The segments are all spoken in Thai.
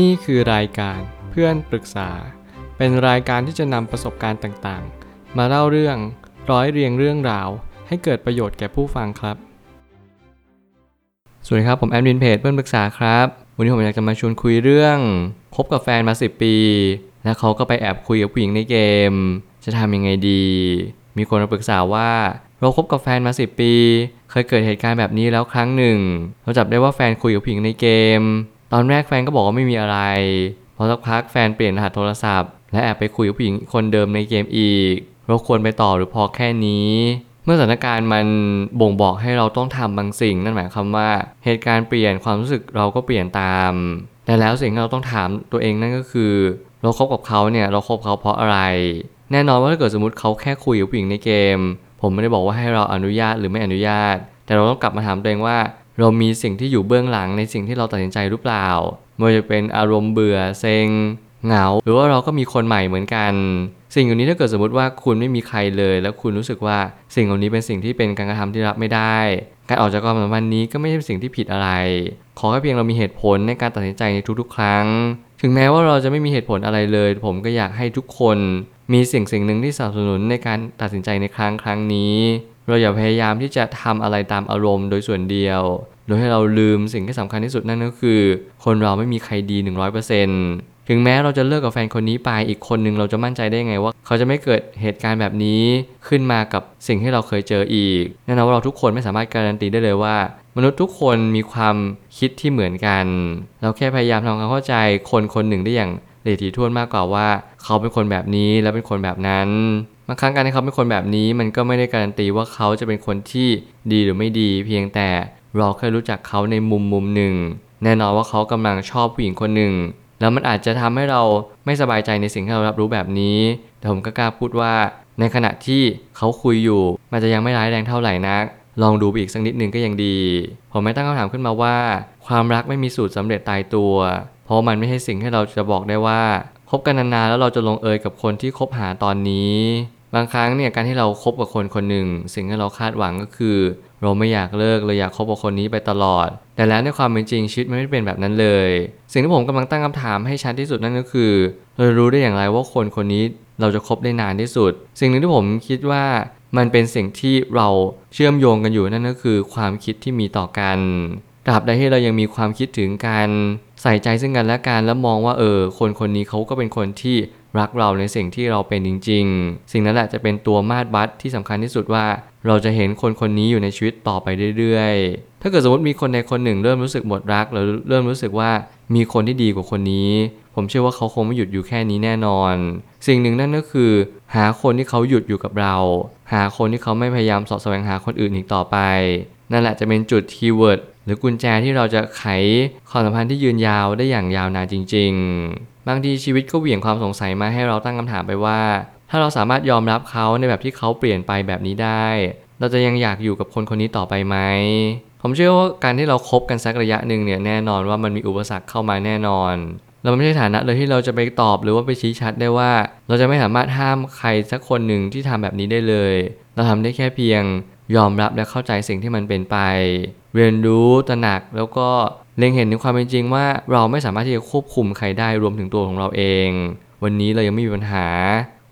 นี่คือรายการเพื่อนปรึกษา เป็นรายการที่จะนำประสบการณ์ต่างๆ มาเล่าเรื่องร้อยเรียงเรื่องราว ให้เกิดประโยชน์แก่ผู้ฟังครับ สวัสดีครับ ผมแอดมินเพจเพื่อนปรึกษาครับ วันนี้ผมอยากจะมาชวนคุยเรื่องคบกับแฟนมา 10 ปี แล้วเขาก็ไปแอบคุยกับผู้หญิงในเกม จะทำยังไงดี มีคนมาปรึกษาว่า เราคบกับแฟนมา 10 ปี เคยเกิดเหตุการณ์แบบนี้แล้วครั้งหนึ่ง เราจับได้ว่าแฟนคุยกับผู้หญิงในเกม ตอนแรกแฟนก็บอกว่าไม่มีอะไร พอสักพักแฟนเปลี่ยนรหัสโทรศัพท์ และแอบไปคุยกับผู้หญิงคนเดิมในเกมอีก เราควรไปต่อหรือพอแค่นี้ เมื่อสถานการณ์มันบ่งบอกให้เราต้องทำบางสิ่ง นั่นหมายความว่าเหตุการณ์เปลี่ยนความรู้สึกเราก็เปลี่ยนตาม แต่แล้วสิ่งที่เราต้องถามตัวเองนั่นก็คือ เราคบกับเขาเนี่ยเราคบเขาเพราะอะไร แน่นอนว่าถ้าเกิดสมมติเขาแค่คุยกับผู้หญิงในเกม ผมไม่ได้บอกว่าให้เราอนุญาตหรือไม่อนุญาต แต่เราต้องกลับมาถามตัวเองว่า เรามีสิ่งที่อยู่เบื้องหลังในสิ่งที่เราตัดสินใจหรือเปล่าไม่ว่าจะเป็นอารมณ์เบื่อเซ็งเหงา หรือว่าเราก็มีคนใหม่เหมือนกัน สิ่งเหล่านี้ถ้าเกิดสมมติว่าคุณไม่มีใครเลย แล้วคุณรู้สึกว่าสิ่งเหล่านี้เป็นสิ่งที่เป็นการกระทำที่รับไม่ได้ การออกจากความสัมพันธ์นี้ก็ไม่ใช่สิ่งที่ผิดอะไร ขอแค่เพียงเรามีเหตุผลในการตัดสินใจในทุกๆ ครั้ง ถึงแม้ว่าเราจะไม่มีเหตุผลอะไรเลย ผมก็อยากให้ทุกคน มีสิ่งสิ่งหนึ่งที่สนับสนุนในการตัดสินใจในครั้งครั้งนี้ เราอย่าพยายามที่จะทำอะไรตามอารมณ์โดยส่วนเดียว โดยให้เราลืมสิ่งที่สำคัญที่สุดนั่นก็คือ คนเราไม่มีใครดี 100%ถึงแม้เราจะเลิกกับแฟนคนนี้ไปอีกคนนึงเราจะมั่นใจได้ไงว่า เขาจะไม่เกิดเหตุการณ์แบบนี้ขึ้นมากับสิ่งที่เราเคยเจออีกแน่นอนว่าเราทุกคนไม่สามารถการันตีได้เลยว่า มนุษย์ทุกคนมีความคิดที่เหมือนกัน เราแค่พยายามทำความเข้าใจคนคนหนึ่งได้อย่างละเอียดถี่ถ้วนมากกว่าว่า เขาเป็นคนแบบนี้และเป็นคนแบบนั้นางครั้งการที่เขาเป็นคนแบบนี้ มันก็ไม่ได้การันตีว่าเขาจะเป็นคนที่ดีหรือไม่ดี เพียงแต่เราแค่รู้จักเขาในมุมมุมหนึ่ง แน่นอนว่าเขากำลังชอบผู้หญิงคนหนึ่ง แล้วมันอาจจะทำให้เราไม่สบายใจในสิ่งที่เรารับรู้แบบนี้ แต่ผมก็กล้าพูดว่าในขณะที่เขาคุยอยู่ มันจะยังไม่ร้ายแรงเท่าไหร่นัก ลองดูไปอีกสักนิดนึงก็ยังดี ผมไม่ตั้งคำถามขึ้นมาว่า ความรักไม่มีสูตรสำเร็จตายตัว เพราะมันไม่ใช่สิ่งที่เราจะบอกได้ว่าคบกันนานๆแล้วเราจะลงเอยกับคนที่คบหาตอนนี้ บางครั้งเนี่ยการที่เราครบกับคนคนหนึ่งสิ่งที่เราคาดหวังก็คือ เราไม่อยากเลิกเราอยากคบกับคนนี้ไปตลอด แต่แล้วในความเป็นจริงชีวิตมันไม่เป็นแบบนั้นเลย สิ่งที่ผมกำลังตั้งคำถามให้ชัดที่สุดนั่นก็คือ เรารู้ได้อย่างไรว่าคนคนนี้เราจะคบได้นานที่สุด สิ่งหนึ่งที่ผมคิดว่ามันเป็นสิ่งที่เราเชื่อมโยงกันอยู่นั่นก็คือ ความคิดที่มีต่อกันตราบใดที่เรายังมีความคิดถึงกัน ใส่ใจซึ่งกันและกันแล้วมองว่าเออคนคนนี้เขาก็เป็นคนที่ รักเราในสิ่งที่เราเป็นจริง ๆ สิ่งนั้นแหละจะเป็นตัวมาตรวัดที่สำคัญที่สุดว่า เราจะเห็นคนคนนี้อยู่ในชีวิตต่อไปเรื่อยๆ ถ้าเกิดสมมติมีคนใดคนหนึ่งเริ่มรู้สึกหมดรักหรือเริ่มรู้สึกว่ามีคนที่ดีกว่าคนนี้ ผมเชื่อว่าเขาคงไม่หยุดอยู่แค่นี้แน่นอน สิ่งหนึ่งนั่นก็คือ หาคนที่เขาหยุดอยู่กับเรา หาคนที่เขาไม่พยายามสอบแสวงหาคนอื่นอีกต่อไป นั่นแหละจะเป็นจุดคีย์เวิร์ด หรือกุญแจที่เราจะไขความสัมพันธ์ที่ยืนยาวได้อย่างยาวนานจริง ๆ บางทีชีวิตก็เหวี่ยงความสงสัยมาให้เราตั้งคำถามไปว่า ถ้าเราสามารถยอมรับเขาในแบบที่เขาเปลี่ยนไปแบบนี้ได้ เราจะยังอยากอยู่กับคนคนนี้ต่อไปไหมผมเชื่อว่าการที่เราครบกันสักระยะหนึ่งเนี่ยแน่นอนว่ามันมีอุปสรรคเข้ามาแน่นอน เราไม่ใช่ฐานะเลยที่เราจะไปตอบหรือว่าไปชี้ชัดได้ว่า เราจะไม่สามารถห้ามใครสักคนหนึ่งที่ทำแบบนี้ได้เลย เราทำได้แค่เพียง ยอมรับและเข้าใจสิ่งที่มันเป็นไป เรียนรู้ตระหนักแล้วก็เล็งเห็นถึงความเป็นจริงว่าเราไม่สามารถที่จะควบคุมใครได้รวมถึงตัวของเราเอง วันนี้เรายังไม่มีปัญหา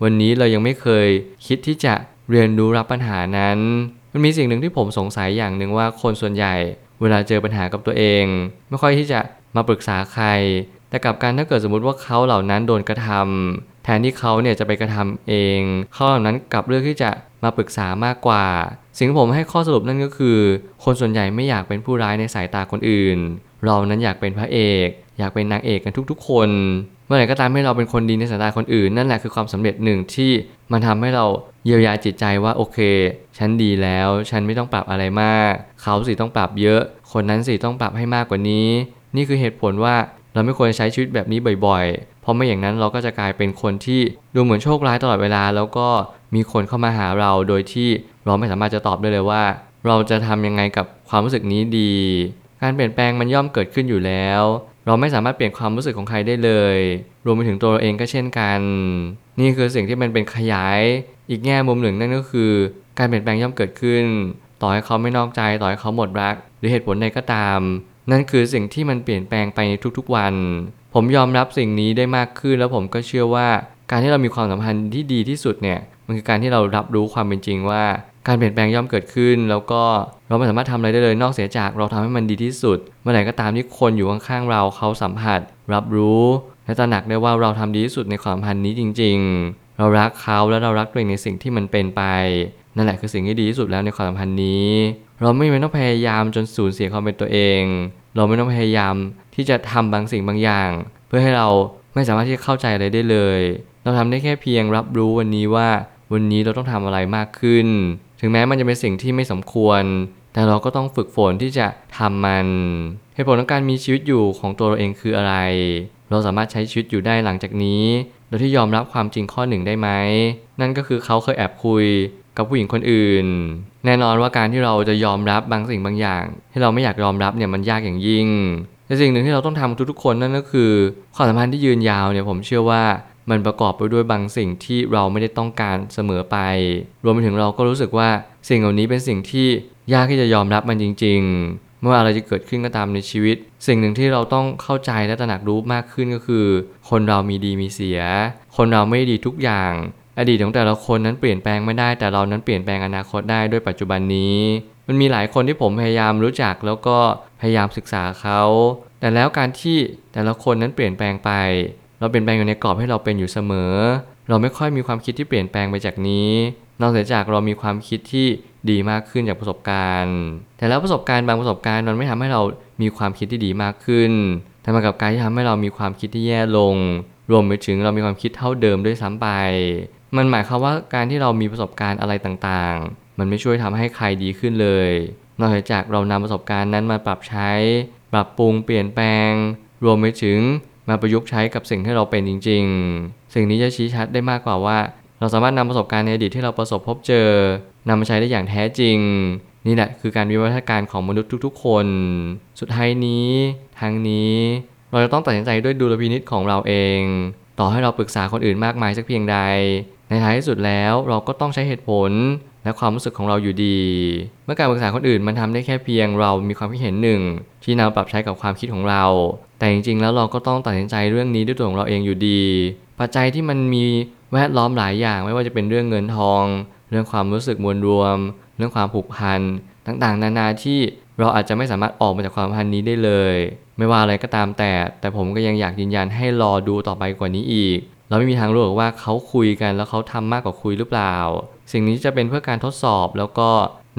วันนี้เรายังไม่เคยคิดที่จะเรียนรู้รับปัญหานั้น มันมีสิ่งหนึ่งที่ผมสงสัยอย่างหนึ่งว่าคนส่วนใหญ่ เวลาเจอปัญหากับตัวเอง ไม่ค่อยที่จะมาปรึกษาใคร แต่กลับกันถ้าเกิดสมมติว่าเขาเหล่านั้นโดนกระทำแทนที่เขาเนี่ยจะไปกระทำเองเขาเหล่านั้นกลับเลือกที่จะมาปรึกษามากกว่า สิ่งผมให้ข้อสรุปนั่นก็คือ คนส่วนใหญ่ไม่อยากเป็นผู้ร้ายในสายตาคนอื่น เรานั้นอยากเป็นพระเอก อยากเป็นนางเอกกันทุกๆ คน เมื่อไหร่ก็ตามให้เราเป็นคนดีในสายตาคนอื่น นั่นแหละคือความสำเร็จหนึ่งที่มันทำให้เราเยียวยาจิตใจว่าโอเค ฉันดีแล้ว ฉันไม่ต้องปรับอะไรมาก เขาสิต้องปรับเยอะ คนนั้นสิต้องปรับให้มากกว่านี้ นี่คือเหตุผลว่าเราไม่ควรใช้ชีวิตแบบนี้บ่อยๆเพราะไม่อย่างนั้นเราก็จะกลายเป็นคนที่ดูเหมือนโชคร้ายตลอดเวลา แล้วก็มีคนเข้ามาหาเราโดยที่เราไม่สามารถจะตอบได้เลยว่า เราจะทำยังไงกับความรู้สึกนี้ดี การเปลี่ยนแปลงมันย่อมเกิดขึ้นอยู่แล้ว เราไม่สามารถเปลี่ยนความรู้สึกของใครได้เลย รวมไปถึงตัวเราเองก็เช่นกัน นี่คือสิ่งที่มันเป็นขยายอีกแง่มุมหนึ่งนั่นก็คือ การเปลี่ยนแปลงย่อมเกิดขึ้น ต่อให้เขาไม่นอกใจต่อให้เขาหมดรัก หรือเหตุผลใดก็ตาม นั่นคือสิ่งที่มันเปลี่ยนแปลงไปในทุกๆวัน ผมยอมรับสิ่งนี้ได้มากขึ้น แล้วผมก็เชื่อว่า การที่เรามีความสัมพันธ์ที่ดีที่สุดเนี่ยมันคือการที่เรารับรู้ความเป็นจริงว่าการเปลี่ยนแปลงย่อมเกิดขึ้น แล้วก็เราไม่สามารถทำอะไรได้เลยนอกเสียจากเราทำให้มันดีที่สุด เมื่อไหร่ก็ตามที่คนอยู่ข้างๆเราเขาสัมผัส รับรู้ และตระหนักได้ว่าเราทำดีที่สุดในความสัมพันธ์นี้จริง ๆ เรารักเขาและเรารักตัวเองในสิ่งที่มันเป็นไป นั่นแหละคือสิ่งที่ดีที่สุดแล้วในความสัมพันธ์นี้ เราไม่ต้องพยายามจนสูญเสียความเป็นตัวเอง เราไม่ต้องพยายามที่จะทำบางสิ่งบางอย่าง เพื่อให้เราไม่สามารถที่จะเข้าใจอะไรได้เลย เราทำได้แค่เพียงรับรู้วันนี้ว่า วันนี้เราต้องทำอะไรมากขึ้น ถึงแม้มันจะเป็นสิ่งที่ไม่สมควร แต่เราก็ต้องฝึกฝนที่จะทำมันเหตุผลของการมีชีวิตอยู่ของตัวเราเองคืออะไร เราสามารถใช้ชีวิตอยู่ได้หลังจากนี้ โดยที่ยอมรับความจริงข้อหนึ่งได้ไหมนั่นก็คือเขาเคยแอบคุย กับผู้หญิงคนอื่น แน่นอนว่าการที่เราจะยอมรับบางสิ่งบางอย่าง ที่เราไม่อยากยอมรับเนี่ยมันยากอย่างยิ่งแต่สิ่งหนึ่งที่เราต้องทำทุกๆคนนั่นก็คือความสัมพันธ์ที่ยืนยาวเนี่ยผมเชื่อว่ามันประกอบไปด้วยบางสิ่งที่เราไม่ได้ต้องการเสมอไป รวมไปถึงเราก็รู้สึกว่าสิ่งเหล่านี้เป็นสิ่งที่ยากที่จะยอมรับมันจริง ๆ เมื่ออะไรจะเกิดขึ้นก็ตามในชีวิต สิ่งหนึ่งที่เราต้องเข้าใจและตระหนักรู้มากขึ้นก็คือ คนเรามีดีมีเสีย คนเราไม่ดีทุกอย่าง อดีตของแต่ละคนนั้นเปลี่ยนแปลงไม่ได้ แต่เรานั้นเปลี่ยนแปลงอนาคตได้ด้วยปัจจุบันนี้ มันมีหลายคนที่ผมพยายามรู้จักแล้วก็พยายามศึกษาเขา แต่แล้วการที่แต่ละคนนั้นเปลี่ยนแปลงไป เราเปลี่ยนแปลงอยู่ในกรอบให้เราเป็นอยู่เสมอ เราไม่ค่อยมีความคิดที่เปลี่ยนแปลงไปจากนี้ นอกจากเรามีความคิดที่ดีมากขึ้นจากประสบการณ์ แต่แล้วประสบการณ์บางประสบการณ์มันไม่ทำให้เรามีความคิดที่ดีมากขึ้นแต่มากับการที่ทำให้เรามีความคิดที่แย่ลง รวมไปถึงเรามีความคิดเท่าเดิมด้วยซ้ำไป มันหมายความว่าการที่เรามีประสบการณ์อะไรต่างๆ มันไม่ช่วยทำให้ใครดีขึ้นเลย นอกจากเรานำประสบการณ์นั้นมาปรับใช้ ปรับปรุงเปลี่ยนแปลง รวมไปถึงมาประยุกต์ใช้กับสิ่งที่เราเป็นจริง ๆ สิ่งนี้จะชี้ชัดได้มากกว่าว่า เราสามารถนำประสบการณ์ในอดีตที่เราประสบพบเจอนำมาใช้ได้อย่างแท้จริง นี่แหละคือการวิวัฒนาการของมนุษย์ทุกๆ คน สุดท้ายนี้ ทางนี้ เราจะต้องตัดสินใจด้วยดุลพินิษของเราเอง ต่อให้เราปรึกษาคนอื่นมากมายสักเพียงใด ในท้ายที่สุดแล้วเราก็ต้องใช้เหตุผลและความรู้สึกของเราอยู่ดี เมื่อการปรึกษาคนอื่นมันทำได้แค่เพียงเรามีความคิดเห็นหนึ่ง ที่นำปรับใช้กับความคิดของเรา แต่จริงๆ แล้วเราก็ต้องตัดสินใจเรื่องนี้ด้วยตัวของเราเองอยู่ดี ปัจจัยที่มันมีแวดล้อมหลายอย่างไม่ว่าจะเป็นเรื่องเงินทอง เรื่องความรู้สึกมวลรวม เรื่องความผูกพันต่างๆ นานาที่เราอาจจะไม่สามารถออกมาจากความพันนี้ได้เลย ไม่ว่าอะไรก็ตามแต่ แต่ผมก็ยังอยากยืนยันให้รอดูต่อไปกว่านี้อีก เราไม่มีทางรู้หรอกว่าเขาคุยกันแล้วเขาทำมากกว่าคุยหรือเปล่า สิ่งนี้จะเป็นเพื่อการทดสอบแล้วก็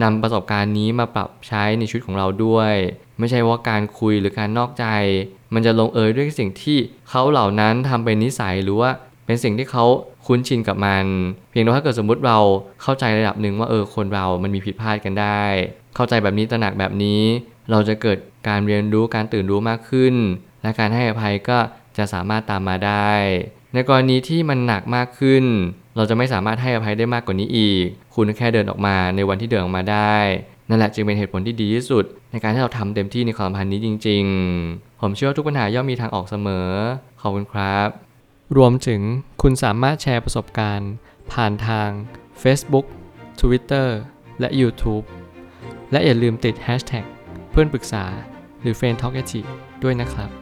นำประสบการณ์นี้มาปรับใช้ในชีวิตของเราด้วย ไม่ใช่ว่าการคุยหรือการนอกใจ มันจะลงเอยด้วยสิ่งที่เขาเหล่านั้นทำเป็นนิสัยหรือว่าเป็นสิ่งที่เขาคุ้นชินกับมัน เพียงแต่ว่าถ้าเกิดสมมุติเราเข้าใจระดับหนึ่งว่าเออคนเรามันมีผิดพลาดกันได้ เข้าใจแบบนี้ตระหนักแบบนี้ เราจะเกิดการเรียนรู้การตื่นรู้มากขึ้น และการให้อภัยก็ จะสามารถตามมาได้ ในกรณีที่มันหนักมากขึ้น เราจะไม่สามารถให้อภัยได้มากกว่านี้อีก คุณแค่เดินออกมาในวันที่เดินออกมาได้ นั่นแหละจึงเป็นเหตุผลที่ดีที่สุด ในการที่เราทำเต็มที่ในความพันนี้จริง ๆ ผมเชื่อว่าทุกปัญหาย่อมมีทางออกเสมอ ขอบคุณครับ รวมถึงคุณสามารถแชร์ประสบการณ์ ผ่านทาง Facebook Twitter และ YouTube และอย่าลืมติด Hashtag เพื่อนปรึกษาหรือ f r ร e n d t a l k ด้วยนะครับ